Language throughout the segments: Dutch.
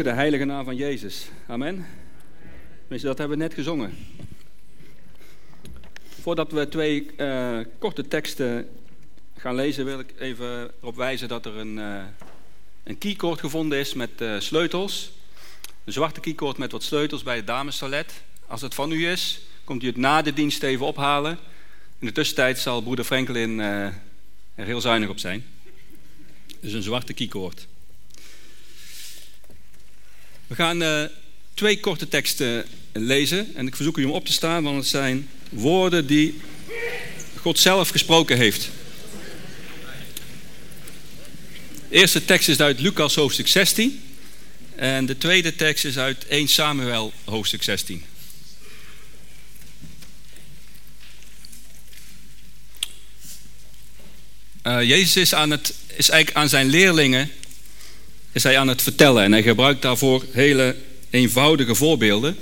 De heilige naam van Jezus. Amen. Tenminste, dat hebben we net gezongen. Voordat we twee uh, korte teksten gaan lezen, wil ik even erop wijzen dat er een, uh, een keycord gevonden is met uh, sleutels. Een zwarte keycord met wat sleutels bij het damestoilet. Als het van u is, komt u het na de dienst even ophalen. In de tussentijd zal broeder Franklin er heel zuinig op zijn. Dus een zwarte keycord. We gaan uh, twee korte teksten lezen en ik verzoek u om op te staan, want het zijn woorden die God zelf gesproken heeft. De eerste tekst is uit Lucas hoofdstuk 16 en de tweede tekst is uit 1 Samuel hoofdstuk 16. Uh, Jezus is, aan het, is eigenlijk aan zijn leerlingen is hij aan het vertellen. En hij gebruikt daarvoor hele eenvoudige voorbeelden.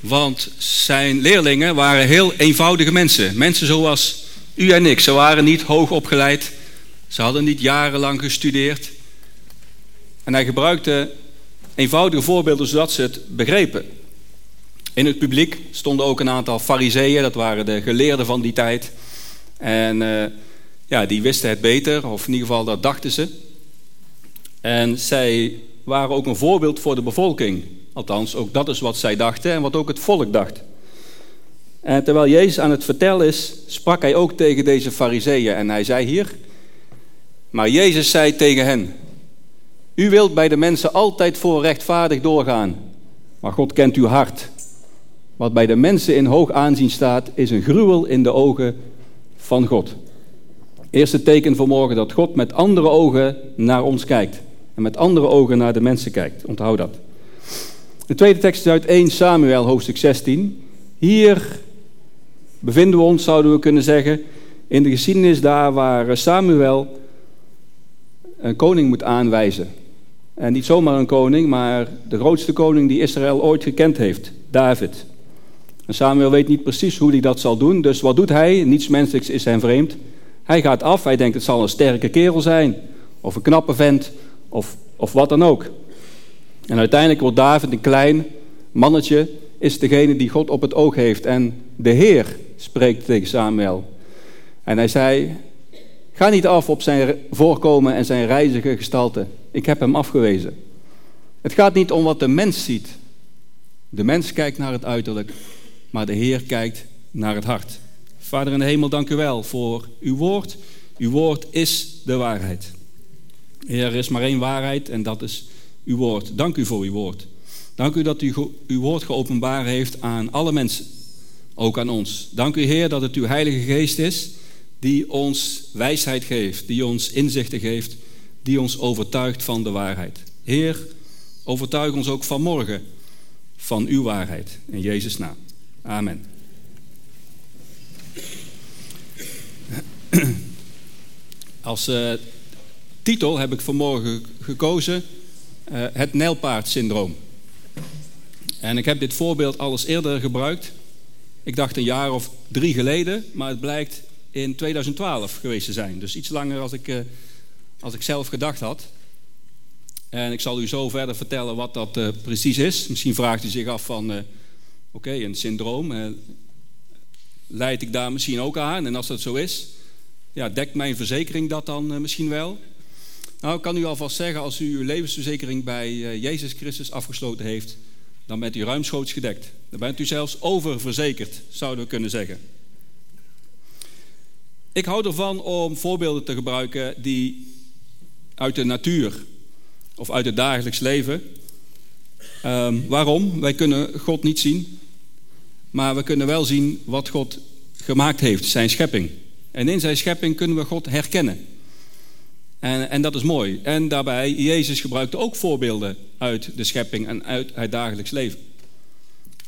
Want zijn leerlingen waren heel eenvoudige mensen. Mensen zoals u en ik. Ze waren niet hoog opgeleid. Ze hadden niet jarenlang gestudeerd. En hij gebruikte eenvoudige voorbeelden zodat ze het begrepen. In het publiek stonden ook een aantal fariseeën. Dat waren de geleerden van die tijd. En uh, ja, die wisten het beter. Of in ieder geval dat dachten ze. En zij waren ook een voorbeeld voor de bevolking. Althans, ook dat is wat zij dachten en wat ook het volk dacht. En terwijl Jezus aan het vertellen is, sprak hij ook tegen deze fariseeën. En hij zei hier, maar Jezus zei tegen hen, u wilt bij de mensen altijd voor rechtvaardig doorgaan, maar God kent uw hart. Wat bij de mensen in hoog aanzien staat, is een gruwel in de ogen van God. Eerste teken voor morgen dat God met andere ogen naar ons kijkt en met andere ogen naar de mensen kijkt. Onthoud dat. De tweede tekst is uit 1 Samuel, hoofdstuk 16. Hier bevinden we ons, zouden we kunnen zeggen, in de geschiedenis daar waar Samuel een koning moet aanwijzen. En niet zomaar een koning, maar de grootste koning die Israël ooit gekend heeft, David. En Samuel weet niet precies hoe hij dat zal doen, dus wat doet hij? Niets menselijks is hem vreemd. Hij gaat af, hij denkt het zal een sterke kerel zijn, of een knappe vent, of, of wat dan ook. En uiteindelijk wordt David een klein mannetje, is degene die God op het oog heeft. En de Heer spreekt tegen Samuel. En hij zei, ga niet af op zijn voorkomen en zijn reizige gestalte. Ik heb hem afgewezen. Het gaat niet om wat de mens ziet. De mens kijkt naar het uiterlijk, maar de Heer kijkt naar het hart. Vader in de hemel, dank u wel voor uw woord. Uw woord is de waarheid. Heer, er is maar één waarheid en dat is uw woord. Dank u voor uw woord. Dank u dat u uw woord geopenbaar heeft aan alle mensen, ook aan ons. Dank u, Heer, dat het uw Heilige Geest is die ons wijsheid geeft, die ons inzichten geeft, die ons overtuigt van de waarheid. Heer, overtuig ons ook vanmorgen van uw waarheid. In Jezus' naam. Amen. Als uh, titel heb ik vanmorgen gekozen: uh, Het Nijlpaardsyndroom. En ik heb dit voorbeeld al eerder gebruikt. Ik dacht een jaar of drie geleden, maar het blijkt in 2012 geweest te zijn. Dus iets langer als ik, uh, als ik zelf gedacht had. En ik zal u zo verder vertellen wat dat uh, precies is. Misschien vraagt u zich af van, oké, een syndroom, leid ik daar misschien ook aan? En als dat zo is, ja, dekt mijn verzekering dat dan misschien wel? Nou, ik kan u alvast zeggen, als u uw levensverzekering bij eh, Jezus Christus afgesloten heeft, dan bent u ruimschoots gedekt. Dan bent u zelfs oververzekerd, zouden we kunnen zeggen. Ik hou ervan om voorbeelden te gebruiken die uit de natuur of uit het dagelijks leven. Um, waarom? Wij kunnen God niet zien, maar we kunnen wel zien wat God gemaakt heeft, zijn schepping. En in zijn schepping kunnen we God herkennen. En, en, dat is mooi. En daarbij, Jezus gebruikte ook voorbeelden uit de schepping en uit het dagelijks leven.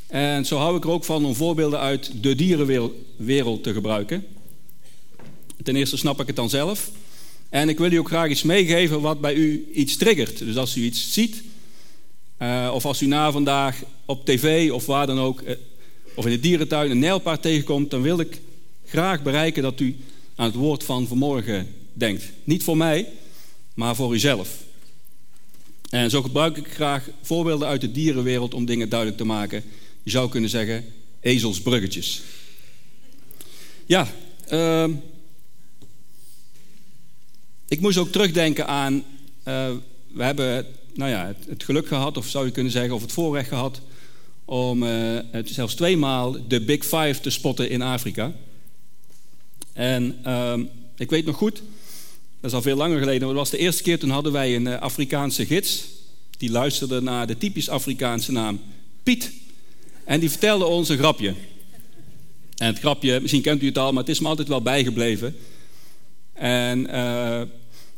En zo hou ik er ook van om voorbeelden uit de dierenwereld te gebruiken. Ten eerste snap ik het dan zelf. En ik wil u ook graag iets meegeven wat bij u iets triggert. Dus als u iets ziet, uh, of als u na vandaag op tv of waar dan ook, uh, of in de dierentuin een nijlpaard tegenkomt, dan wil ik graag bereiken dat u aan het woord van vanmorgen denkt. Niet voor mij, maar voor uzelf. En zo gebruik ik graag voorbeelden uit de dierenwereld om dingen duidelijk te maken. Je zou kunnen zeggen ezelsbruggetjes. Ja, uh, ik moest ook terugdenken aan. Uh, we hebben nou ja, het, geluk gehad, of zou je kunnen zeggen, of het voorrecht gehad. om uh, het zelfs tweemaal de Big Five te spotten in Afrika. En uh, ik weet nog goed, dat is al veel langer geleden, maar dat was de eerste keer toen hadden wij een uh, Afrikaanse gids. Die luisterde naar de typisch Afrikaanse naam Piet. En die vertelde ons een grapje. En het grapje, misschien kent u het al, maar het is me altijd wel bijgebleven. En uh,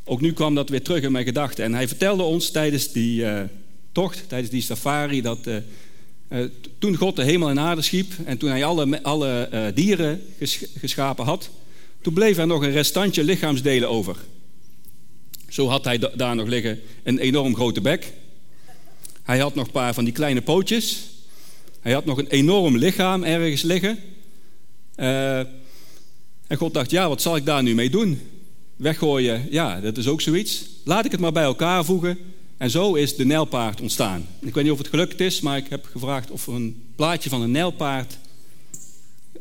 ook nu kwam dat weer terug in mijn gedachten. En hij vertelde ons tijdens die uh, tocht, tijdens die safari, dat toen God de hemel en aarde schiep en toen hij alle, alle dieren ges geschapen had, toen bleef er nog een restantje lichaamsdelen over. Zo had hij daar nog liggen een enorm grote bek. Hij had nog een paar van die kleine pootjes. Hij had nog een enorm lichaam ergens liggen. Uh, en God dacht, ja, wat zal ik daar nu mee doen? Weggooien, ja, dat is ook zoiets. Laat ik het maar bij elkaar voegen. En zo is de nijlpaard ontstaan. Ik weet niet of het gelukt is, maar ik heb gevraagd of er een plaatje van een nijlpaard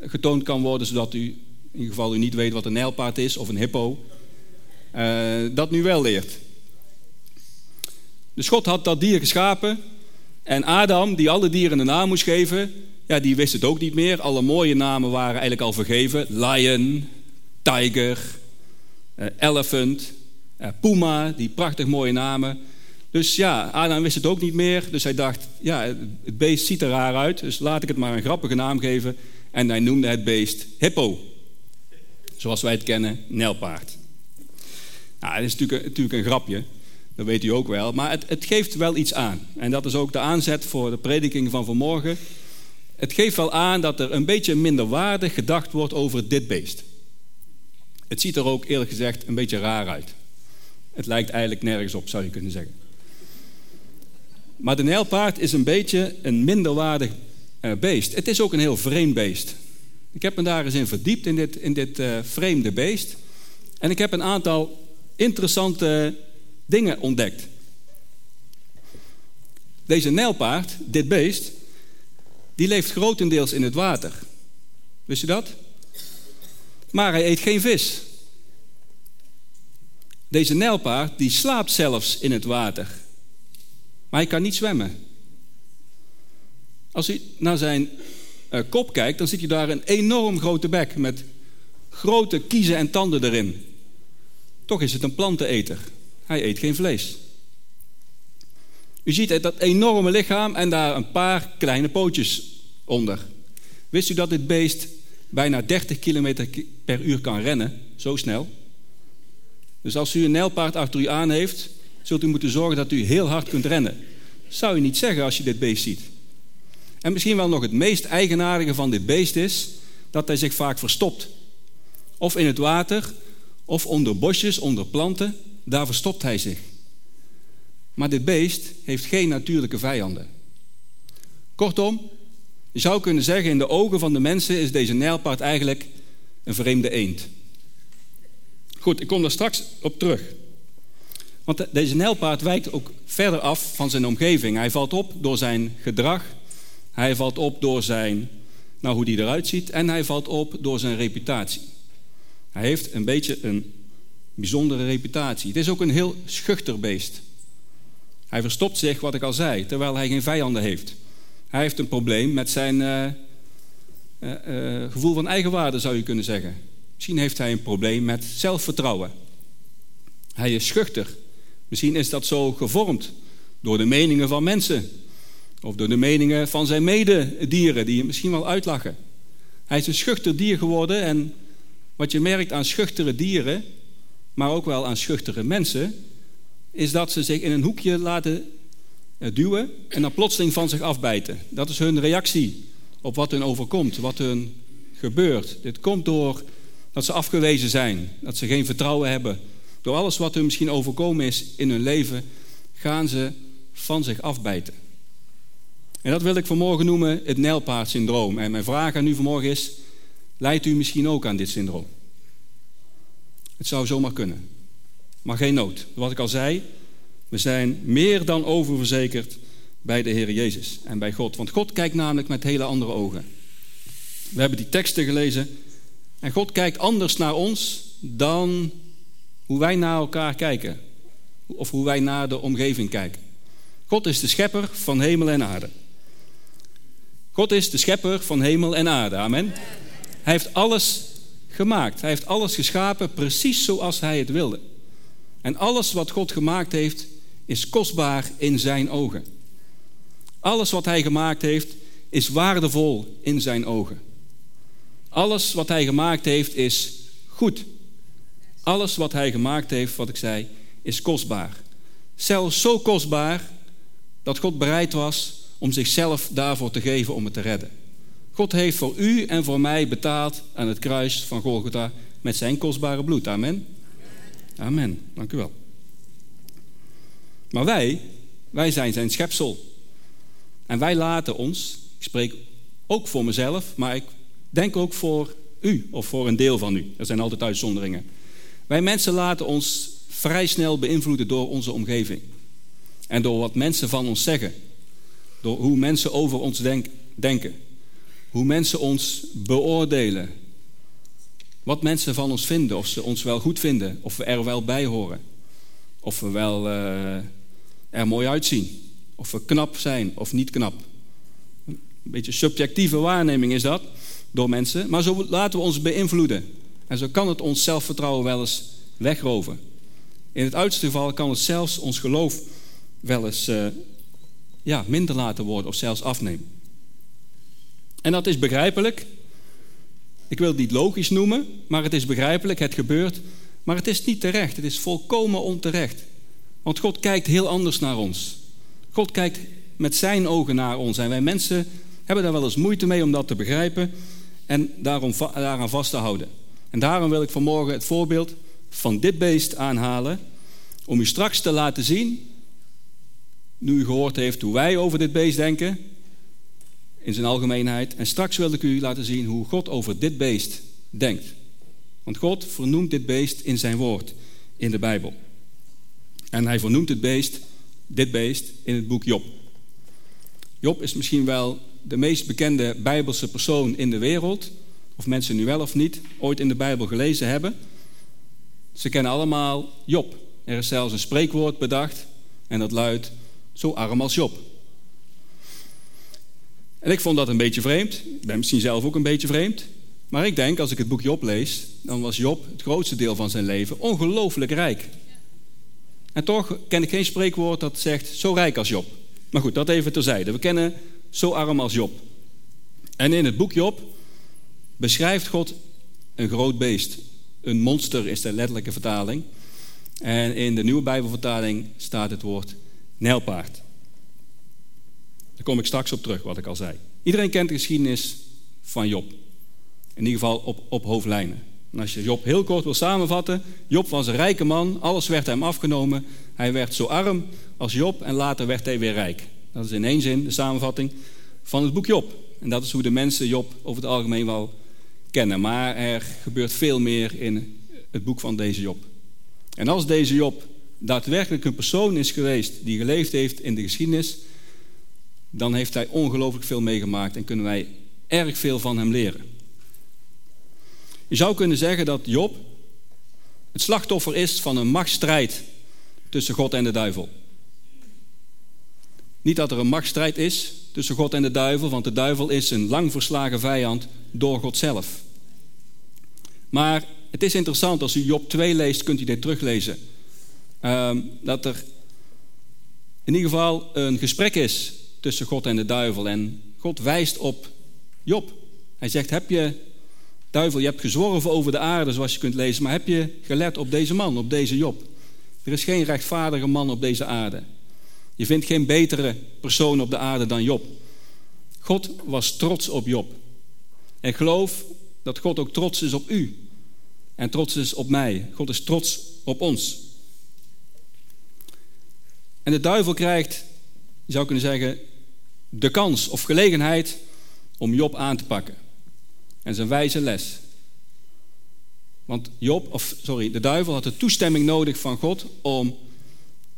getoond kan worden, zodat u in ieder geval u niet weet wat een nijlpaard is of een hippo. Uh, dat nu wel leert. Dus God had dat dier geschapen. En Adam, die alle dieren een naam moest geven, ja, die wist het ook niet meer. Alle mooie namen waren eigenlijk al vergeven. Lion, tiger, uh, elephant, uh, puma, die prachtig mooie namen. Dus ja, Adam wist het ook niet meer. Dus hij dacht, ja, het beest ziet er raar uit. Dus laat ik het maar een grappige naam geven. En hij noemde het beest hippo. Zoals wij het kennen, nijlpaard. Nou, dat is natuurlijk, natuurlijk een grapje. Dat weet u ook wel. Maar het, het geeft wel iets aan. En dat is ook de aanzet voor de prediking van vanmorgen. Het geeft wel aan dat er een beetje minderwaardig gedacht wordt over dit beest. Het ziet er ook eerlijk gezegd een beetje raar uit. Het lijkt eigenlijk nergens op, zou je kunnen zeggen. Maar de nijlpaard is een beetje een minderwaardig uh, beest. Het is ook een heel vreemd beest. Ik heb me daar eens in verdiept, in dit, in dit uh, vreemde beest. En ik heb een aantal interessante dingen ontdekt. Deze nijlpaard, dit beest, die leeft grotendeels in het water. Wist je dat? Maar hij eet geen vis. Deze nijlpaard die slaapt zelfs in het water. Maar hij kan niet zwemmen. Als u naar zijn uh, kop kijkt, dan ziet u daar een enorm grote bek met grote kiezen en tanden erin. Toch is het een planteneter. Hij eet geen vlees. U ziet dat enorme lichaam en daar een paar kleine pootjes onder. Wist u dat dit beest bijna 30 km per uur kan rennen? Zo snel. Dus als u een nijlpaard achter u aan heeft, zult u moeten zorgen dat u heel hard kunt rennen. Zou u niet zeggen als je dit beest ziet. En misschien wel nog het meest eigenaardige van dit beest is dat hij zich vaak verstopt. Of in het water, of onder bosjes, onder planten. Daar verstopt hij zich. Maar dit beest heeft geen natuurlijke vijanden. Kortom, je zou kunnen zeggen, in de ogen van de mensen is deze nijlpaard eigenlijk een vreemde eend. Goed, ik kom daar straks op terug. Want deze nijlpaard wijkt ook verder af van zijn omgeving. Hij valt op door zijn gedrag. Hij valt op door zijn, nou, hoe hij eruit ziet. En hij valt op door zijn reputatie. Hij heeft een beetje een bijzondere reputatie. Het is ook een heel schuchter beest. Hij verstopt zich, wat ik al zei, terwijl hij geen vijanden heeft. Hij heeft een probleem met zijn uh, uh, uh, gevoel van eigenwaarde, zou je kunnen zeggen. Misschien heeft hij een probleem met zelfvertrouwen. Hij is schuchter. Misschien is dat zo gevormd door de meningen van mensen. Of door de meningen van zijn mededieren, die hem misschien wel uitlachen. Hij is een schuchter dier geworden en wat je merkt aan schuchtere dieren, maar ook wel aan schuchtere mensen, is dat ze zich in een hoekje laten eh, duwen en dan plotseling van zich afbijten. Dat is hun reactie op wat hun overkomt, wat hun gebeurt. Dit komt door dat ze afgewezen zijn, dat ze geen vertrouwen hebben. Door alles wat hun misschien overkomen is in hun leven, gaan ze van zich afbijten. En dat wil ik vanmorgen noemen het nijlpaardsyndroom. En mijn vraag aan u vanmorgen is, Leidt u misschien ook aan dit syndroom? Het zou zomaar kunnen. Maar geen nood. Wat ik al zei, We zijn meer dan oververzekerd bij de Heer Jezus en bij God. Want God kijkt namelijk met hele andere ogen. We hebben die teksten gelezen. En God kijkt anders naar ons dan hoe wij naar elkaar kijken. Of hoe wij naar de omgeving kijken. God is de schepper van hemel en aarde. God is de schepper van hemel en aarde. Amen. Hij heeft alles gemaakt. Hij heeft alles geschapen precies zoals hij het wilde. En alles wat God gemaakt heeft, is kostbaar in zijn ogen. Alles wat hij gemaakt heeft, is waardevol in zijn ogen. Alles wat hij gemaakt heeft, is goed. Alles wat hij gemaakt heeft, wat ik zei, is kostbaar. Zelfs zo kostbaar dat God bereid was om zichzelf daarvoor te geven om het te redden. God heeft voor u en voor mij betaald aan het kruis van Golgotha met zijn kostbare bloed. Amen. Amen. Dank u wel. Maar wij, wij zijn zijn schepsel. En wij laten ons, ik spreek ook voor mezelf, maar ik denk ook voor u of voor een deel van u. Er zijn altijd uitzonderingen. Wij mensen laten ons vrij snel beïnvloeden door onze omgeving. En door wat mensen van ons zeggen. Door hoe mensen over ons denken. Hoe mensen ons beoordelen. Wat mensen van ons vinden. Of ze ons wel goed vinden. Of we er wel bij horen. Of we wel uh, er mooi uitzien. Of we knap zijn of niet knap. Een beetje subjectieve waarneming is dat door mensen. Maar zo laten we ons beïnvloeden. En zo kan het ons zelfvertrouwen wel eens wegroven. In het uiterste geval kan het zelfs ons geloof wel eens uh, ja, minder laten worden of zelfs afnemen. En dat is begrijpelijk. Ik wil het niet logisch noemen, maar het is begrijpelijk, het gebeurt. Maar het is niet terecht, het is volkomen onterecht. Want God kijkt heel anders naar ons. God kijkt met zijn ogen naar ons. En wij mensen hebben daar wel eens moeite mee om dat te begrijpen en daarom, daaraan vast te houden. En daarom wil ik vanmorgen het voorbeeld van dit beest aanhalen. Om u straks te laten zien, nu u gehoord heeft hoe wij over dit beest denken, in zijn algemeenheid. En straks wil ik u laten zien hoe God over dit beest denkt. Want God vernoemt dit beest in zijn woord, in de Bijbel. En hij vernoemt het beest, dit beest, in het boek Job. Job is misschien wel de meest bekende Bijbelse persoon in de wereld. Of mensen nu wel of niet ooit in de Bijbel gelezen hebben. Ze kennen allemaal Job. Er is zelfs een spreekwoord bedacht en dat luidt: Zo arm als Job. En ik vond dat een beetje vreemd. Ik ben misschien zelf ook een beetje vreemd. Maar ik denk, als ik het boek Job lees, dan was Job het grootste deel van zijn leven ongelooflijk rijk. En toch ken ik geen spreekwoord dat zegt zo rijk als Job. Maar goed, dat even terzijde. We kennen zo arm als Job. En in het boek Job beschrijft God een groot beest. Een monster is de letterlijke vertaling. En in de nieuwe Bijbelvertaling staat het woord nijlpaard. Kom ik straks op terug, wat ik al zei. Iedereen kent de geschiedenis van Job. In ieder geval op, op hoofdlijnen. En als je Job heel kort wil samenvatten. Job was een rijke man, alles werd hem afgenomen. Hij werd zo arm als Job en later werd hij weer rijk. Dat is in één zin de samenvatting van het boek Job. En dat is hoe de mensen Job over het algemeen wel kennen. Maar er gebeurt veel meer in het boek van deze Job. En als deze Job daadwerkelijk een persoon is geweest die geleefd heeft in de geschiedenis, dan heeft hij ongelooflijk veel meegemaakt en kunnen wij erg veel van hem leren. Je zou kunnen zeggen dat Job het slachtoffer is van een machtsstrijd tussen God en de duivel. Niet dat er een machtsstrijd is tussen God en de duivel, want de duivel is een lang verslagen vijand door God zelf. Maar het is interessant, als u Job 2 leest, kunt u dit teruglezen. Uh, dat er in ieder geval een gesprek is tussen God en de duivel. En God wijst op Job. Hij zegt: Heb je, duivel, je hebt gezworven over de aarde, zoals je kunt lezen, maar heb je gelet op deze man, op deze Job? Er is geen rechtvaardige man op deze aarde. Je vindt geen betere persoon op de aarde dan Job. God was trots op Job. En geloof dat God ook trots is op u. En trots is op mij. God is trots op ons. En de duivel krijgt, je zou kunnen zeggen, de kans of gelegenheid om Job aan te pakken. En zijn wijze les. Want Job, of sorry, de duivel had de toestemming nodig van God om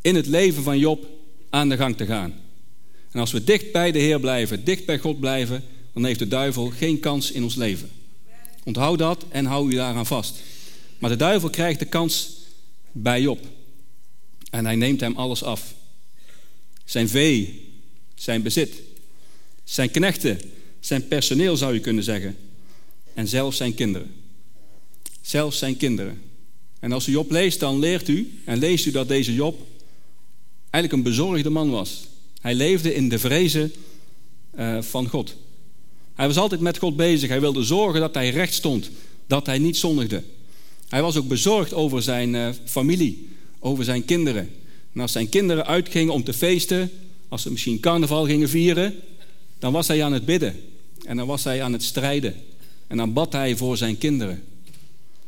in het leven van Job aan de gang te gaan. En als we dicht bij de Heer blijven, dicht bij God blijven, dan heeft de duivel geen kans in ons leven. Onthoud dat en hou u daaraan vast. Maar de duivel krijgt de kans bij Job. En hij neemt hem alles af. Zijn vee, zijn bezit, zijn knechten, zijn personeel zou je kunnen zeggen. En zelfs zijn kinderen. Zelfs zijn kinderen. En als u Job leest, dan leert u en leest u dat deze Job eigenlijk een bezorgde man was. Hij leefde in de vrezen uh, van God. Hij was altijd met God bezig. Hij wilde zorgen dat hij recht stond, dat hij niet zondigde. Hij was ook bezorgd over zijn uh, familie, over zijn kinderen. En als zijn kinderen uitgingen om te feesten, als ze misschien carnaval gingen vieren, dan was hij aan het bidden. En dan was hij aan het strijden. En dan bad hij voor zijn kinderen.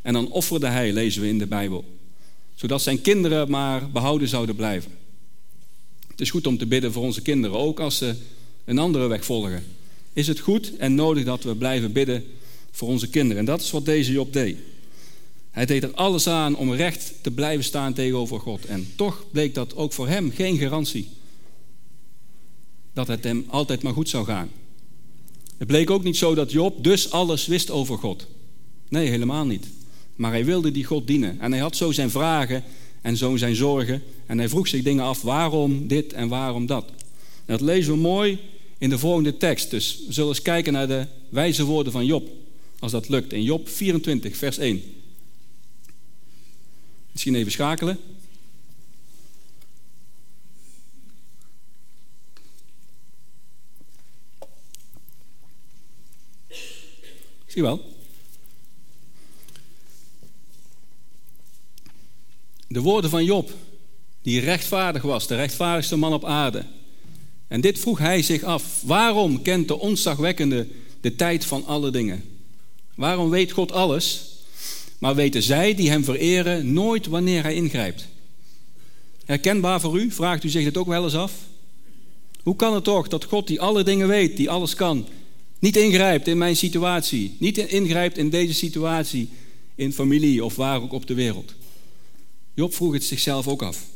En dan offerde hij, lezen we in de Bijbel. Zodat zijn kinderen maar behouden zouden blijven. Het is goed om te bidden voor onze kinderen, ook als ze een andere weg volgen. Is het goed en nodig dat we blijven bidden voor onze kinderen? En dat is wat deze Job deed. Hij deed er alles aan om recht te blijven staan tegenover God. En toch bleek dat ook voor hem geen garantie. Dat het hem altijd maar goed zou gaan. Het bleek ook niet zo dat Job dus alles wist over God. Nee, helemaal niet. Maar hij wilde die God dienen. En hij had zo zijn vragen en zo zijn zorgen. En hij vroeg zich dingen af, waarom dit en waarom dat. Dat lezen we mooi in de volgende tekst. Dus we zullen eens kijken naar de wijze woorden van Job. Als dat lukt. In Job 24, vers 1. Misschien even schakelen. Zie wel? De woorden van Job, die rechtvaardig was, de rechtvaardigste man op aarde. En dit vroeg hij zich af: waarom kent de ontzagwekkende de tijd van alle dingen? Waarom weet God alles, maar weten zij die hem vereren nooit wanneer hij ingrijpt? Herkenbaar voor u? Vraagt u zich dit ook wel eens af? Hoe kan het toch dat God die alle dingen weet, die alles kan, niet ingrijpt in mijn situatie, niet ingrijpt in deze situatie, in familie of waar ook op de wereld? Job vroeg het zichzelf ook af.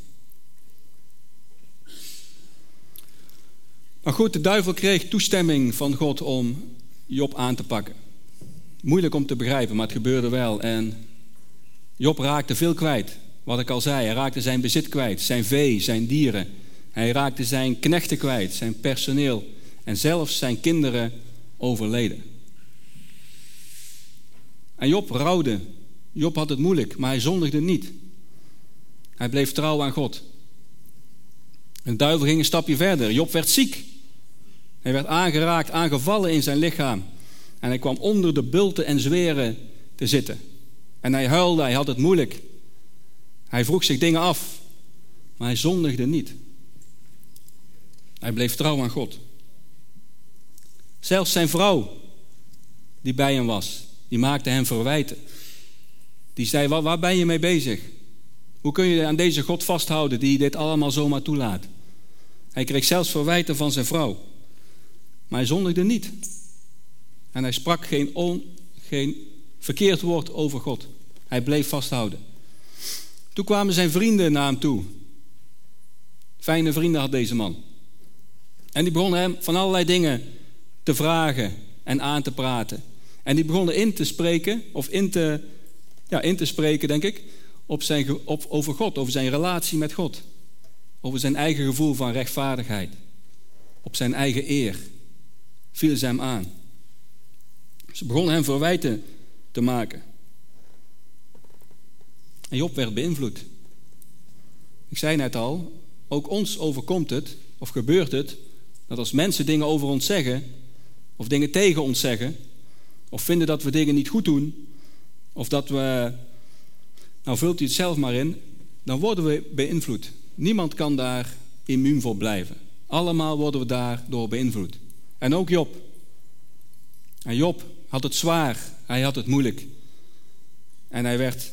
Maar goed, de duivel kreeg toestemming van God om Job aan te pakken. Moeilijk om te begrijpen, maar het gebeurde wel. En Job raakte veel kwijt. Wat ik al zei, hij raakte zijn bezit kwijt, zijn vee, zijn dieren. Hij raakte zijn knechten kwijt, zijn personeel. En zelfs zijn kinderen overleden. En Job rouwde. Job had het moeilijk, maar hij zondigde niet. Hij bleef trouw aan God. En de duivel ging een stapje verder. Job werd ziek. Hij werd aangeraakt, aangevallen in zijn lichaam. En hij kwam onder de bulten en zweren te zitten. En hij huilde, hij had het moeilijk. Hij vroeg zich dingen af, maar hij zondigde niet. Hij bleef trouw aan God. Zelfs zijn vrouw, die bij hem was, die maakte hem verwijten. Die zei, waar, waar ben je mee bezig? Hoe kun je aan deze God vasthouden die dit allemaal zomaar toelaat? Hij kreeg zelfs verwijten van zijn vrouw. Maar hij zondigde niet. En hij sprak geen, on, geen verkeerd woord over God. Hij bleef vasthouden. Toen kwamen zijn vrienden naar hem toe. Fijne vrienden had deze man. En die begonnen hem van allerlei dingen te vragen en aan te praten. En die begonnen in te spreken, of in te, ja, in te spreken, denk ik, op zijn, op, over God, over zijn relatie met God. Over zijn eigen gevoel van rechtvaardigheid. Op zijn eigen eer. Viel ze hem aan. Ze begonnen hem verwijten te maken. En Job werd beïnvloed. Ik zei net al, ook ons overkomt het, of gebeurt het, dat als mensen dingen over ons zeggen, of dingen tegen ons zeggen, of vinden dat we dingen niet goed doen, of dat we nou vult u het zelf maar in, dan worden we beïnvloed. Niemand kan daar immuun voor blijven. Allemaal worden we daardoor beïnvloed. En ook Job. En Job had het zwaar, hij had het moeilijk. En hij werd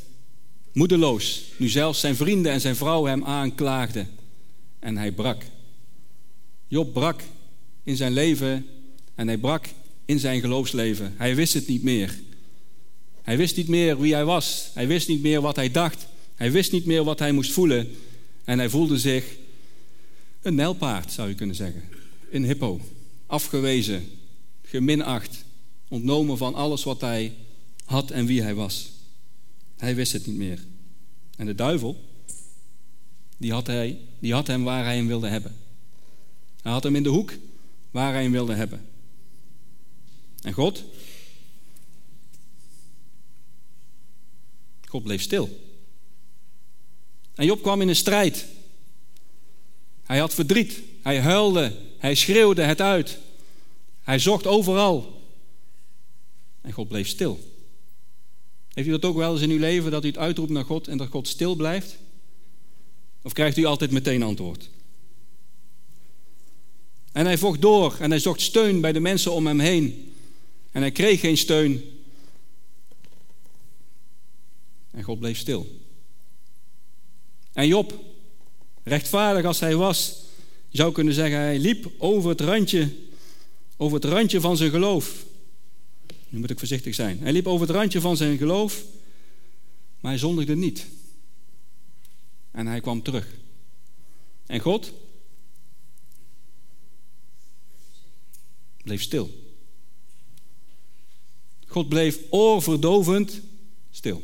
moedeloos, nu zelfs zijn vrienden en zijn vrouw hem aanklaagden. En hij brak. Job brak in zijn leven en hij brak in zijn geloofsleven. Hij wist het niet meer. Hij wist niet meer wie hij was. Hij wist niet meer wat hij dacht. Hij wist niet meer wat hij moest voelen. En hij voelde zich een nijlpaard, zou je kunnen zeggen. Een hippo. Afgewezen, geminacht, ontnomen van alles wat hij had en wie hij was. Hij wist het niet meer. En de duivel, die had, hij, die had hem waar hij hem wilde hebben. Hij had hem in de hoek waar hij hem wilde hebben. En God? God bleef stil. En Job kwam in een strijd. Hij had verdriet. Hij huilde. Hij schreeuwde het uit. Hij zocht overal. En God bleef stil. Heeft u dat ook wel eens in uw leven, dat u het uitroept naar God en dat God stil blijft? Of krijgt u altijd meteen antwoord? En hij vocht door en hij zocht steun bij de mensen om hem heen. En hij kreeg geen steun. En God bleef stil. En Job, rechtvaardig als hij was, zou kunnen zeggen, hij liep over het randje, over het randje van zijn geloof. Nu moet ik voorzichtig zijn. Hij liep over het randje van zijn geloof, maar hij zondigde niet. En hij kwam terug. En God bleef stil. God bleef oorverdovend stil.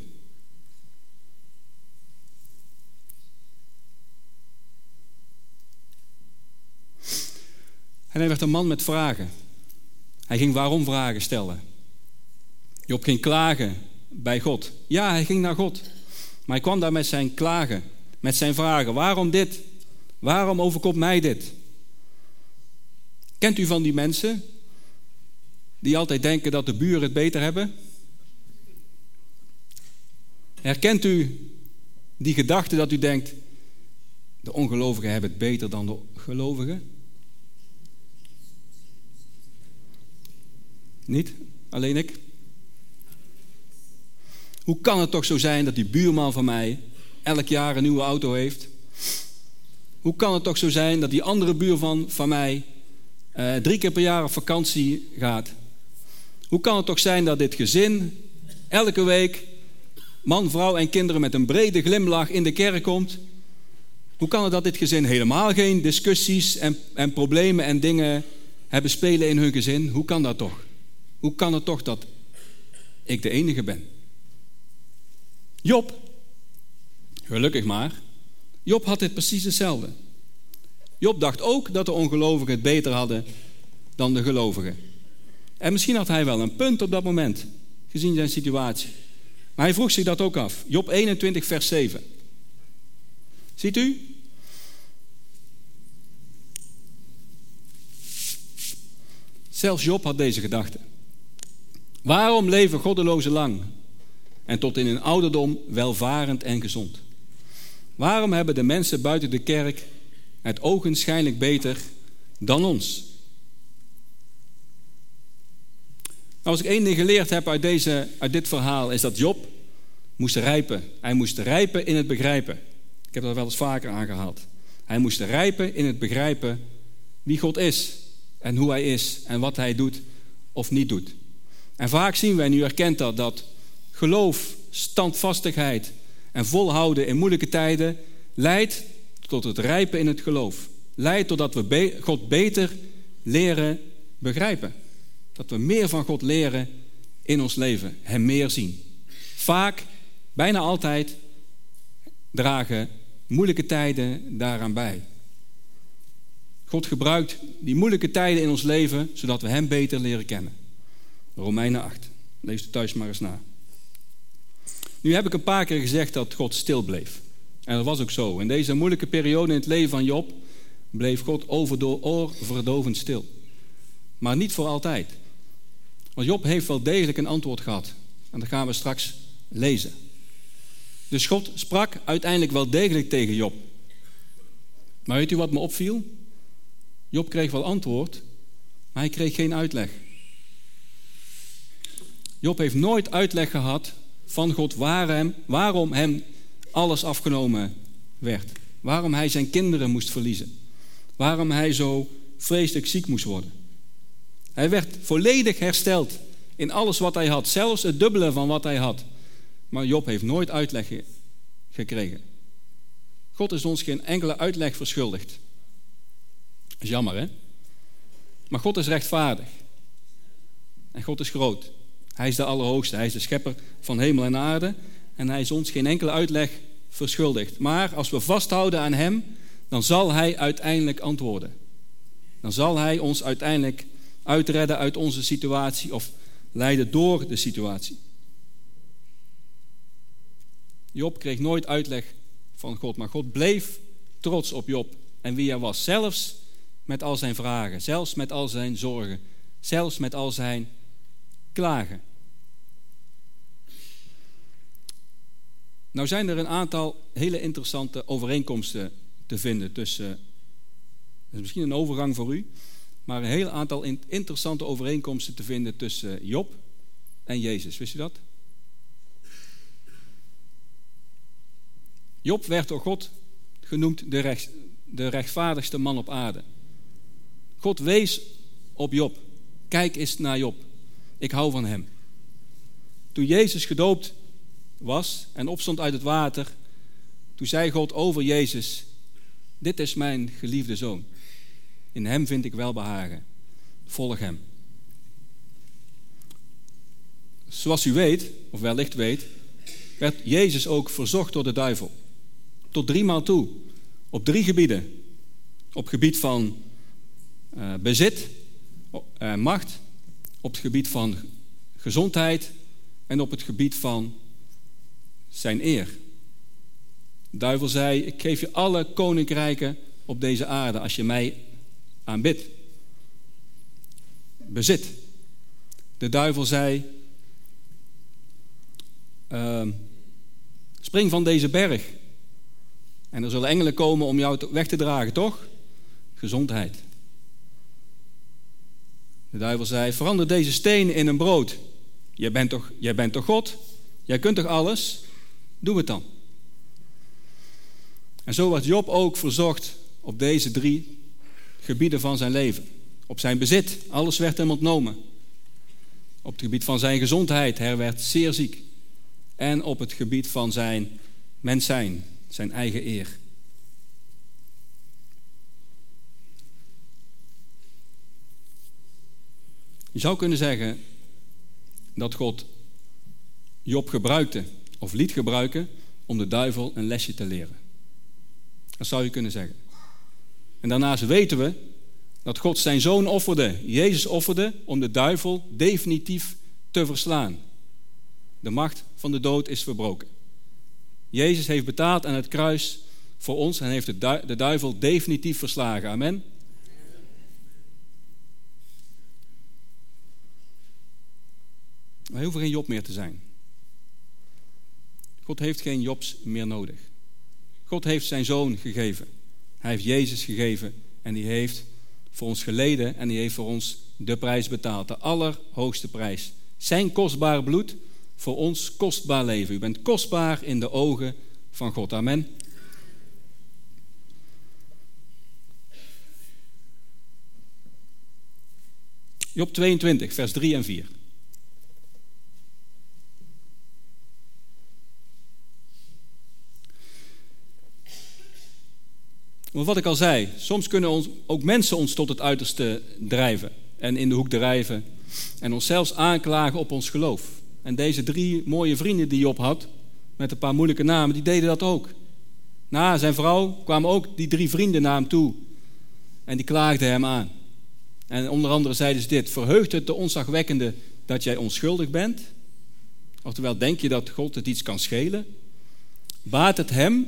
En hij werd een man met vragen. Hij ging waarom vragen stellen. Job ging klagen bij God. Ja, hij ging naar God. Maar hij kwam daar met zijn klagen, met zijn vragen. Waarom dit? Waarom overkomt mij dit? Kent u van die mensen die altijd denken dat de buren het beter hebben? Herkent u die gedachte dat u denkt, de ongelovigen hebben het beter dan de gelovigen? Niet? Alleen ik? Hoe kan het toch zo zijn dat die buurman van mij elk jaar een nieuwe auto heeft? Hoe kan het toch zo zijn dat die andere buurman van mij uh, drie keer per jaar op vakantie gaat? Hoe kan het toch zijn dat dit gezin elke week man, vrouw en kinderen met een brede glimlach in de kerk komt? Hoe kan het dat dit gezin helemaal geen discussies en, en problemen en dingen hebben spelen in hun gezin? Hoe kan dat toch? Hoe kan het toch dat ik de enige ben? Job, gelukkig maar, Job had dit precies hetzelfde. Job dacht ook dat de ongelovigen het beter hadden dan de gelovigen. En misschien had hij wel een punt op dat moment, gezien zijn situatie. Maar hij vroeg zich dat ook af. Job 21, vers 7. Ziet u? Zelfs Job had deze gedachte. Waarom leven goddelozen lang en tot in hun ouderdom welvarend en gezond? Waarom hebben de mensen buiten de kerk het ogenschijnlijk beter dan ons? Nou, als ik één ding geleerd heb uit, deze, uit dit verhaal, is dat Job moest rijpen. Hij moest rijpen in het begrijpen. Ik heb dat wel eens vaker aangehaald. Hij moest rijpen in het begrijpen wie God is en hoe hij is en wat hij doet of niet doet. En vaak zien wij, nu herkent dat, dat geloof, standvastigheid en volhouden in moeilijke tijden leidt tot het rijpen in het geloof. Leidt totdat we God beter leren begrijpen. Dat we meer van God leren in ons leven, Hem meer zien. Vaak, bijna altijd, dragen moeilijke tijden daaraan bij. God gebruikt die moeilijke tijden in ons leven, zodat we Hem beter leren kennen. Romeinen 8. Lees het thuis maar eens na. Nu heb ik een paar keer gezegd dat God stil bleef. En dat was ook zo. In deze moeilijke periode in het leven van Job bleef God overdovend stil. Maar niet voor altijd. Want Job heeft wel degelijk een antwoord gehad. En dat gaan we straks lezen. Dus God sprak uiteindelijk wel degelijk tegen Job. Maar weet u wat me opviel? Job kreeg wel antwoord, maar hij kreeg geen uitleg. Job heeft nooit uitleg gehad van God waarom hem alles afgenomen werd. Waarom hij zijn kinderen moest verliezen. Waarom hij zo vreselijk ziek moest worden. Hij werd volledig hersteld in alles wat hij had, zelfs het dubbele van wat hij had. Maar Job heeft nooit uitleg gekregen. God is ons geen enkele uitleg verschuldigd. Is jammer, hè? Maar God is rechtvaardig. En God is groot. Hij is de Allerhoogste. Hij is de schepper van hemel en aarde. En hij is ons geen enkele uitleg verschuldigd. Maar als we vasthouden aan Hem, dan zal Hij uiteindelijk antwoorden. Dan zal Hij ons uiteindelijk uitredden uit onze situatie of leiden door de situatie. Job kreeg nooit uitleg van God, maar God bleef trots op Job en wie hij was. Zelfs met al zijn vragen, zelfs met al zijn zorgen, zelfs met al zijn klagen. Nou zijn er een aantal hele interessante overeenkomsten te vinden tussen, is misschien een overgang voor u, maar een heel aantal interessante overeenkomsten te vinden tussen Job en Jezus. Wist u dat? Job werd door God genoemd de, recht, de rechtvaardigste man op aarde. God wees op Job. Kijk eens naar Job. Ik hou van hem. Toen Jezus gedoopt was en opstond uit het water, toen zei God over Jezus: Dit is mijn geliefde zoon. In hem vind ik welbehagen. Volg hem. Zoals u weet, of wellicht weet, werd Jezus ook verzocht door de duivel. Tot drie maal toe. Op drie gebieden. Op het gebied van uh, bezit, uh, macht, op het gebied van gezondheid en op het gebied van zijn eer. De duivel zei: Ik geef je alle koninkrijken op deze aarde als je mij aanbidt. Bezit. De duivel zei: uh, Spring van deze berg. En er zullen engelen komen om jou weg te dragen, toch? Gezondheid. De duivel zei: Verander deze steen in een brood. Jij bent toch, jij bent toch God? Jij kunt toch alles? Doe het dan. En zo werd Job ook verzocht op deze drie gebieden van zijn leven. Op zijn bezit, alles werd hem ontnomen. Op het gebied van zijn gezondheid, hij werd zeer ziek. En op het gebied van zijn mens zijn, zijn eigen eer. Je zou kunnen zeggen dat God Job gebruikte of liet gebruiken om de duivel een lesje te leren. Dat zou je kunnen zeggen. En daarnaast weten we dat God zijn zoon offerde, Jezus offerde, om de duivel definitief te verslaan. De macht van de dood is verbroken. Jezus heeft betaald aan het kruis voor ons en heeft de duivel definitief verslagen. Amen. Wij hoeven geen Job meer te zijn. God heeft geen Jobs meer nodig. God heeft zijn zoon gegeven. Hij heeft Jezus gegeven en die heeft voor ons geleden en die heeft voor ons de prijs betaald. De allerhoogste prijs. Zijn kostbaar bloed voor ons kostbaar leven. U bent kostbaar in de ogen van God. Amen. Job 22, vers 3 en 4. Maar wat ik al zei, soms kunnen ons, ook mensen ons tot het uiterste drijven en in de hoek drijven en ons zelfs aanklagen op ons geloof. En deze drie mooie vrienden die Job had, met een paar moeilijke namen, die deden dat ook. Na zijn vrouw kwamen ook die drie vrienden naar hem toe. En die klaagden hem aan. En onder andere zeiden ze dit: Verheugt het de onzagwekkende dat jij onschuldig bent? Oftewel, denk je dat God het iets kan schelen? Baat het hem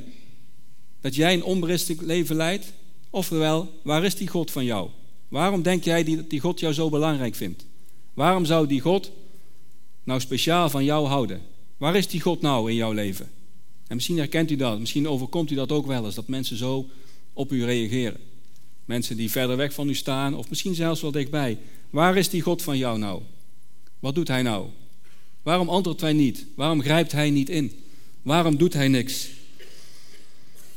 dat jij een onberispelijk leven leidt? Oftewel, waar is die God van jou? Waarom denk jij dat die God jou zo belangrijk vindt? Waarom zou die God nou speciaal van jou houden? Waar is die God nou in jouw leven? En misschien herkent u dat, misschien overkomt u dat ook wel eens, dat mensen zo op u reageren. Mensen die verder weg van u staan, of misschien zelfs wel dichtbij. Waar is die God van jou nou? Wat doet hij nou? Waarom antwoordt hij niet? Waarom grijpt hij niet in? Waarom doet hij niks?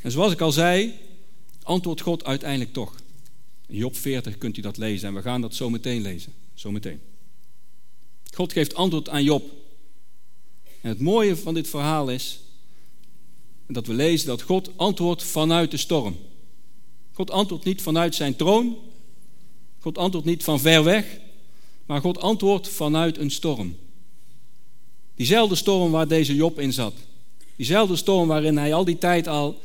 En zoals ik al zei, antwoordt God uiteindelijk toch. In Job 40 kunt u dat lezen en we gaan dat zo meteen lezen. Zo meteen. God geeft antwoord aan Job. En het mooie van dit verhaal is dat we lezen dat God antwoordt vanuit de storm. God antwoordt niet vanuit zijn troon. God antwoordt niet van ver weg. Maar God antwoordt vanuit een storm. Diezelfde storm waar deze Job in zat. Diezelfde storm waarin hij al die tijd al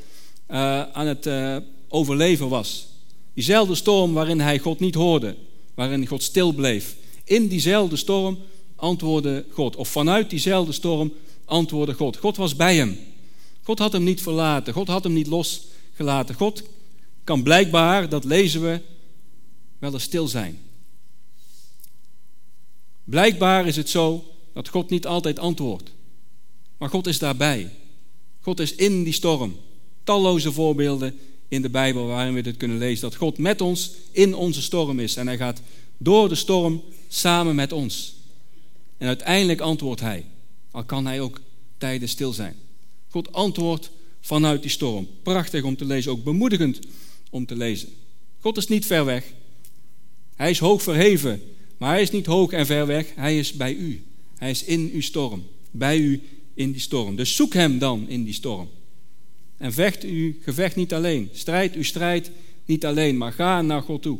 aan het uh, overleven was. Diezelfde storm waarin hij God niet hoorde. Waarin God stil bleef. In diezelfde storm antwoordde God. Of vanuit diezelfde storm antwoordde God. God was bij hem. God had hem niet verlaten. God had hem niet losgelaten. God kan blijkbaar, dat lezen we, wel eens stil zijn. Blijkbaar is het zo dat God niet altijd antwoordt. Maar God is daarbij. God is in die storm. Talloze voorbeelden in de Bijbel waarin we dit kunnen lezen. Dat God met ons in onze storm is. En hij gaat door de storm samen met ons. En uiteindelijk antwoordt hij. Al kan hij ook tijden stil zijn. God antwoordt vanuit die storm. Prachtig om te lezen, ook bemoedigend om te lezen. God is niet ver weg. Hij is hoog verheven, maar hij is niet hoog en ver weg. Hij is bij u. Hij is in uw storm. Bij u in die storm. Dus zoek hem dan in die storm. En vecht uw gevecht niet alleen. Strijd uw strijd niet alleen, maar ga naar God toe.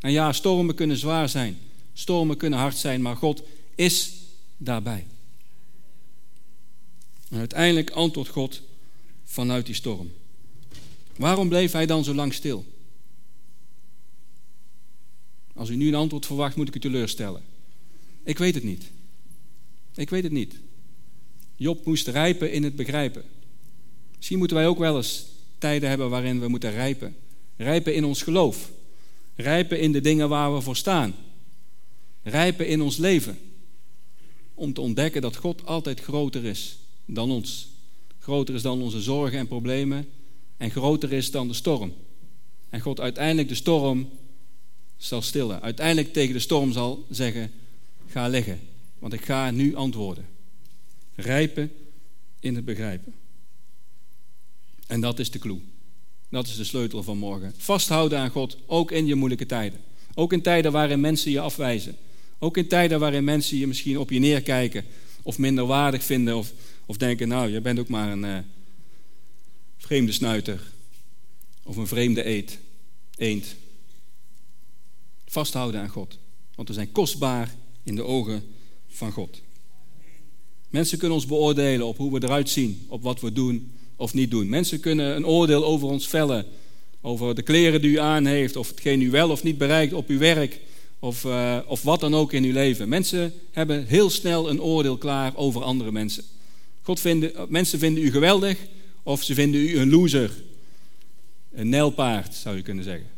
En ja, stormen kunnen zwaar zijn. Stormen kunnen hard zijn, maar God is daarbij. En uiteindelijk antwoordt God vanuit die storm. Waarom bleef hij dan zo lang stil? Als u nu een antwoord verwacht, moet ik u teleurstellen. Ik weet het niet. Ik weet het niet. Job moest rijpen in het begrijpen. Misschien moeten wij ook wel eens tijden hebben waarin we moeten rijpen. Rijpen in ons geloof. Rijpen in de dingen waar we voor staan. Rijpen in ons leven. Om te ontdekken dat God altijd groter is dan ons. Groter is dan onze zorgen en problemen. En groter is dan de storm. En God uiteindelijk de storm zal stillen. Uiteindelijk tegen de storm zal zeggen: Ga liggen, want ik ga nu antwoorden. Rijpen in het begrijpen. En dat is de clue. Dat is de sleutel van morgen. Vasthouden aan God, ook in je moeilijke tijden. Ook in tijden waarin mensen je afwijzen. Ook in tijden waarin mensen je misschien op je neerkijken of minder waardig vinden of, of denken, nou, je bent ook maar een uh, vreemde snuiter of een vreemde eet, eend. Vasthouden aan God, want we zijn kostbaar in de ogen van God. Mensen kunnen ons beoordelen op hoe we eruit zien, op wat we doen of niet doen. Mensen kunnen een oordeel over ons vellen, over de kleren die u aan heeft, of hetgeen u wel of niet bereikt op uw werk, of, uh, of wat dan ook in uw leven. Mensen hebben heel snel een oordeel klaar over andere mensen. God vinden, mensen vinden u geweldig, of ze vinden u een loser, een nijlpaard zou je kunnen zeggen.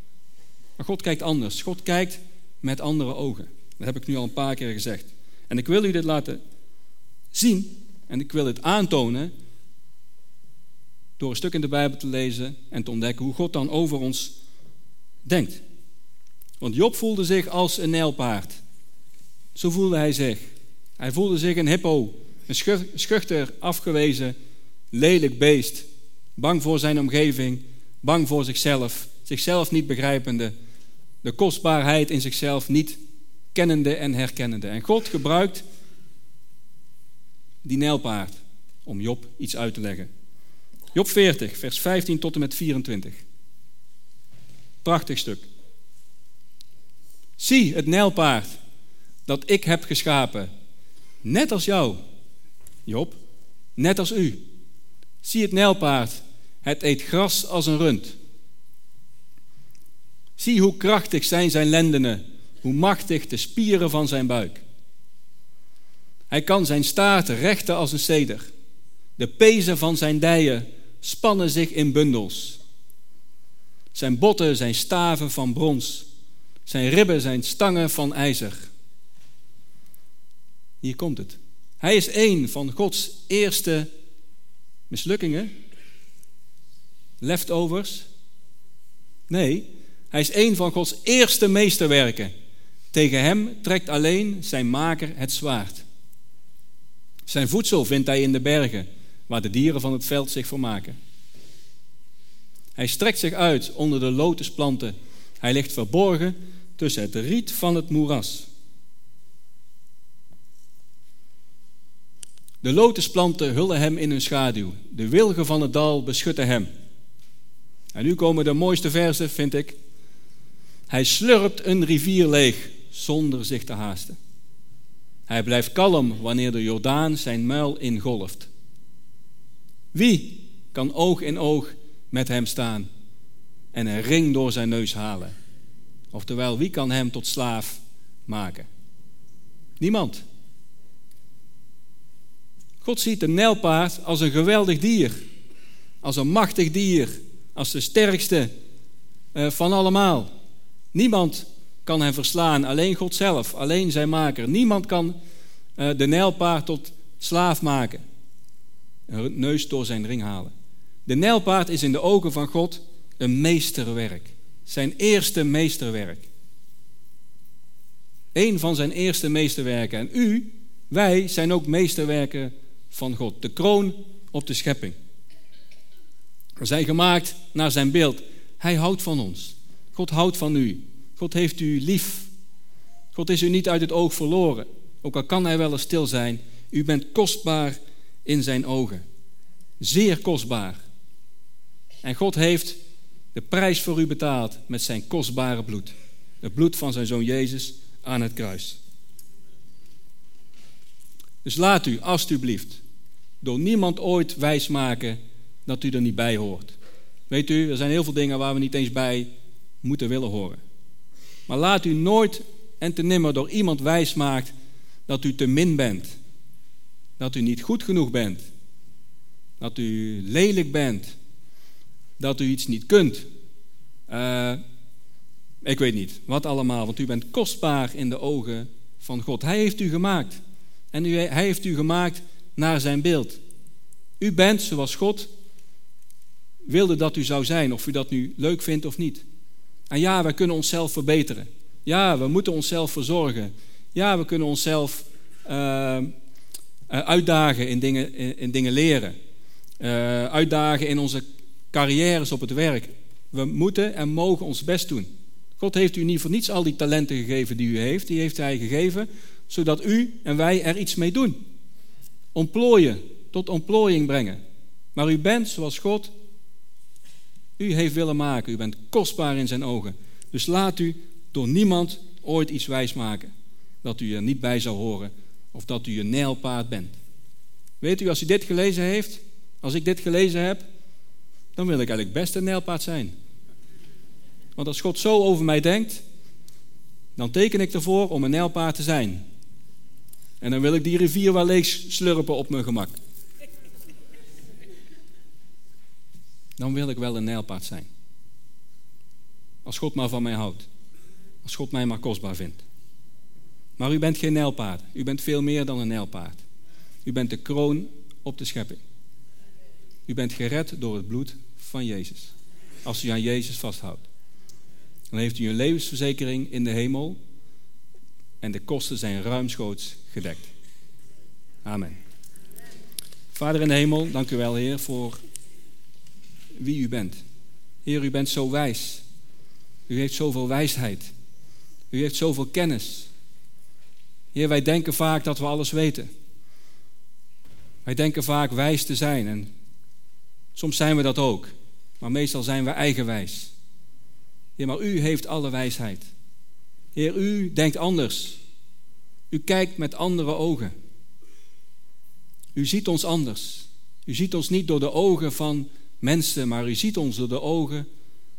Maar God kijkt anders. God kijkt met andere ogen. Dat heb ik nu al een paar keer gezegd. En ik wil u dit laten zien en ik wil het aantonen door een stuk in de Bijbel te lezen en te ontdekken hoe God dan over ons denkt. Want Job voelde zich als een nijlpaard. Zo voelde hij zich. Hij voelde zich een hippo, een schuchter, afgewezen, lelijk beest, bang voor zijn omgeving, bang voor zichzelf, zichzelf niet begrijpende, de kostbaarheid in zichzelf niet kennende en herkennende. En God gebruikt die nijlpaard om Job iets uit te leggen. Job 40, vers 15 tot en met 24. Prachtig stuk. Zie het nijlpaard dat ik heb geschapen, net als jou, Job, net als u. Zie het nijlpaard, het eet gras als een rund. Zie hoe krachtig zijn zijn lendenen, hoe machtig de spieren van zijn buik. Hij kan zijn staart rechten als een ceder. De pezen van zijn dijen spannen zich in bundels. Zijn botten zijn staven van brons. Zijn ribben zijn stangen van ijzer. Hier komt het. Hij is een van Gods eerste mislukkingen. Leftovers. Nee, hij is een van Gods eerste meesterwerken. Tegen hem trekt alleen zijn maker het zwaard. Zijn voedsel vindt hij in de bergen, waar de dieren van het veld zich vermaken. Hij strekt zich uit onder de lotusplanten. Hij ligt verborgen tussen het riet van het moeras. De lotusplanten hullen hem in hun schaduw. De wilgen van het dal beschutten hem. En nu komen de mooiste versen, vind ik. Hij slurpt een rivier leeg zonder zich te haasten. Hij blijft kalm wanneer de Jordaan zijn muil ingolft. Wie kan oog in oog met hem staan en een ring door zijn neus halen? Oftewel, wie kan hem tot slaaf maken? Niemand. God ziet een nijlpaard als een geweldig dier, als een machtig dier, als de sterkste eh, van allemaal. Niemand kan hem verslaan, alleen God zelf, alleen zijn maker. Niemand kan eh, de nijlpaard tot slaaf maken, een neus door zijn ring halen. De nijlpaard is in de ogen van God een meesterwerk, zijn eerste meesterwerk. Een van zijn eerste meesterwerken. En u, wij zijn ook meesterwerken van God. De kroon op de schepping. We zijn gemaakt naar zijn beeld. Hij houdt van ons. God houdt van u. God heeft u lief. God is u niet uit het oog verloren. Ook al kan hij wel eens stil zijn. U bent kostbaar in zijn ogen. Zeer kostbaar. En God heeft de prijs voor u betaald met zijn kostbare bloed. Het bloed van zijn zoon Jezus aan het kruis. Dus laat u alstublieft door niemand ooit wijsmaken dat u er niet bij hoort. Weet u, er zijn heel veel dingen waar we niet eens bij moeten willen horen. Maar laat u nooit en te nimmer door iemand wijsmaakt dat u te min bent. Dat u niet goed genoeg bent. Dat u lelijk bent. Dat u iets niet kunt. Uh, ik weet niet wat allemaal, want u bent kostbaar in de ogen van God. Hij heeft u gemaakt. En u, hij heeft u gemaakt naar zijn beeld. U bent zoals God wilde dat u zou zijn, of u dat nu leuk vindt of niet. En ja, we kunnen onszelf verbeteren. Ja, we moeten onszelf verzorgen. Ja, we kunnen onszelf uh, uitdagen in dingen, in, dingen leren. Uh, uitdagen in onze carrières op het werk. We moeten en mogen ons best doen. God heeft u niet voor niets al die talenten gegeven die u heeft. Die heeft Hij gegeven, zodat u en wij er iets mee doen. Ontplooien, tot ontplooiing brengen. Maar u bent zoals God u heeft willen maken. U bent kostbaar in zijn ogen. Dus laat u door niemand ooit iets wijsmaken dat u er niet bij zou horen of dat u een nijlpaard bent. Weet u, als u dit gelezen heeft, als ik dit gelezen heb, dan wil ik eigenlijk best een nijlpaard zijn. Want als God zo over mij denkt, dan teken ik ervoor om een nijlpaard te zijn. En dan wil ik die rivier wel leeg slurpen op mijn gemak. Dan wil ik wel een nijlpaard zijn. Als God maar van mij houdt. Als God mij maar kostbaar vindt. Maar u bent geen nijlpaard. U bent veel meer dan een nijlpaard. U bent de kroon op de schepping. U bent gered door het bloed van Jezus. Als u aan Jezus vasthoudt. Dan heeft u een levensverzekering in de hemel. En de kosten zijn ruimschoots gedekt. Amen. Vader in de hemel, dank u wel, Heer, voor wie u bent. Heer, u bent zo wijs. U heeft zoveel wijsheid. U heeft zoveel kennis. Heer, wij denken vaak dat we alles weten. Wij denken vaak wijs te zijn en soms zijn we dat ook, maar meestal zijn we eigenwijs. Heer, maar u heeft alle wijsheid. Heer, u denkt anders. U kijkt met andere ogen. U ziet ons anders. U ziet ons niet door de ogen van mensen, maar u ziet ons door de ogen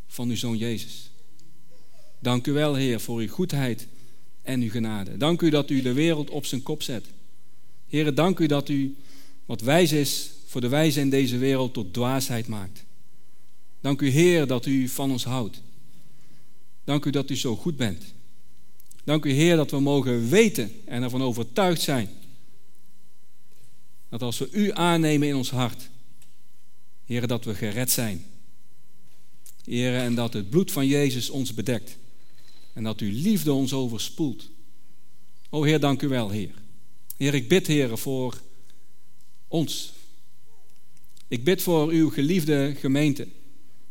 van uw zoon Jezus. Dank u wel, Heer, voor uw goedheid en uw genade. Dank u dat u de wereld op zijn kop zet. Heer, dank u dat u wat wijs is voor de wijze in deze wereld tot dwaasheid maakt. Dank u, Heer, dat u van ons houdt. Dank u dat u zo goed bent. Dank u, Heer, dat we mogen weten en ervan overtuigd zijn dat als we u aannemen in ons hart, Heer, dat we gered zijn. Heer, en dat het bloed van Jezus ons bedekt. En dat uw liefde ons overspoelt. O Heer, dank u wel, Heer. Heer, ik bid, Heer, voor ons. Ik bid voor uw geliefde gemeente.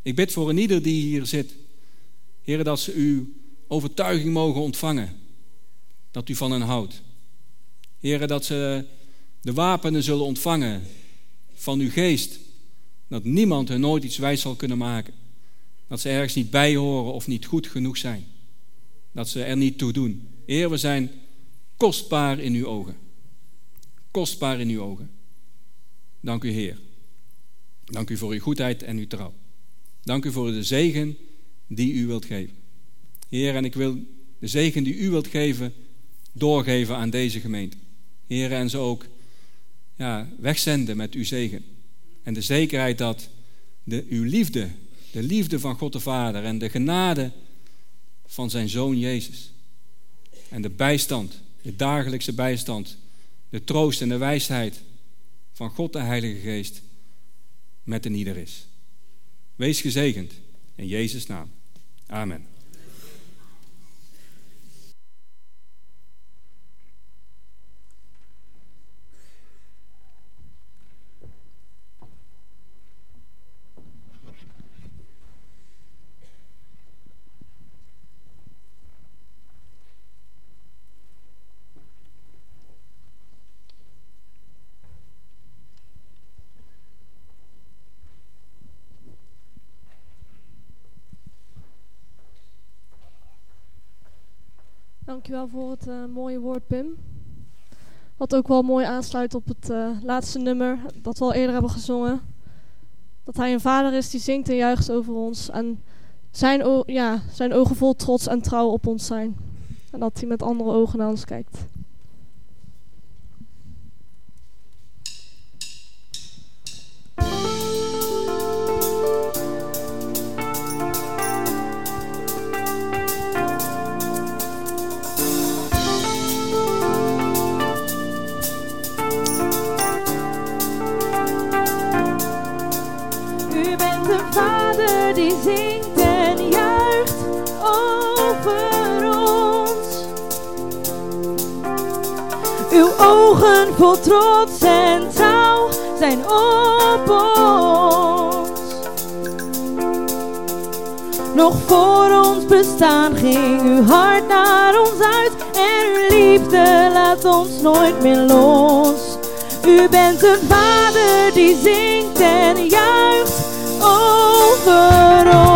Ik bid voor een ieder die hier zit. Heer, dat ze uw overtuiging mogen ontvangen. Dat u van hen houdt. Heer, dat ze de wapenen zullen ontvangen van uw geest. Dat niemand hun nooit iets wijs zal kunnen maken. Dat ze ergens niet bij horen of niet goed genoeg zijn. Dat ze er niet toe doen. Heer, we zijn kostbaar in uw ogen. Kostbaar in uw ogen. Dank u, Heer. Dank u voor uw goedheid en uw trouw. Dank u voor de zegen die u wilt geven. Heer, en ik wil de zegen die u wilt geven doorgeven aan deze gemeente. Heer, en ze ook ja, wegzenden met uw zegen. En de zekerheid dat de, uw liefde, de liefde van God de Vader en de genade van zijn Zoon Jezus en de bijstand, de dagelijkse bijstand, de troost en de wijsheid van God de Heilige Geest met een ieder is. Wees gezegend in Jezus' naam. Amen. Dankjewel voor het uh, mooie woord, Pim. Wat ook wel mooi aansluit op het uh, laatste nummer dat we al eerder hebben gezongen. Dat hij een vader is die zingt en juicht over ons. En zijn, ja, zijn ogen vol trots en trouw op ons zijn. En dat hij met andere ogen naar ons kijkt. Trots en trouw zijn op ons. Nog voor ons bestaan ging uw hart naar ons uit en uw liefde laat ons nooit meer los. U bent een vader die zingt en juicht over ons.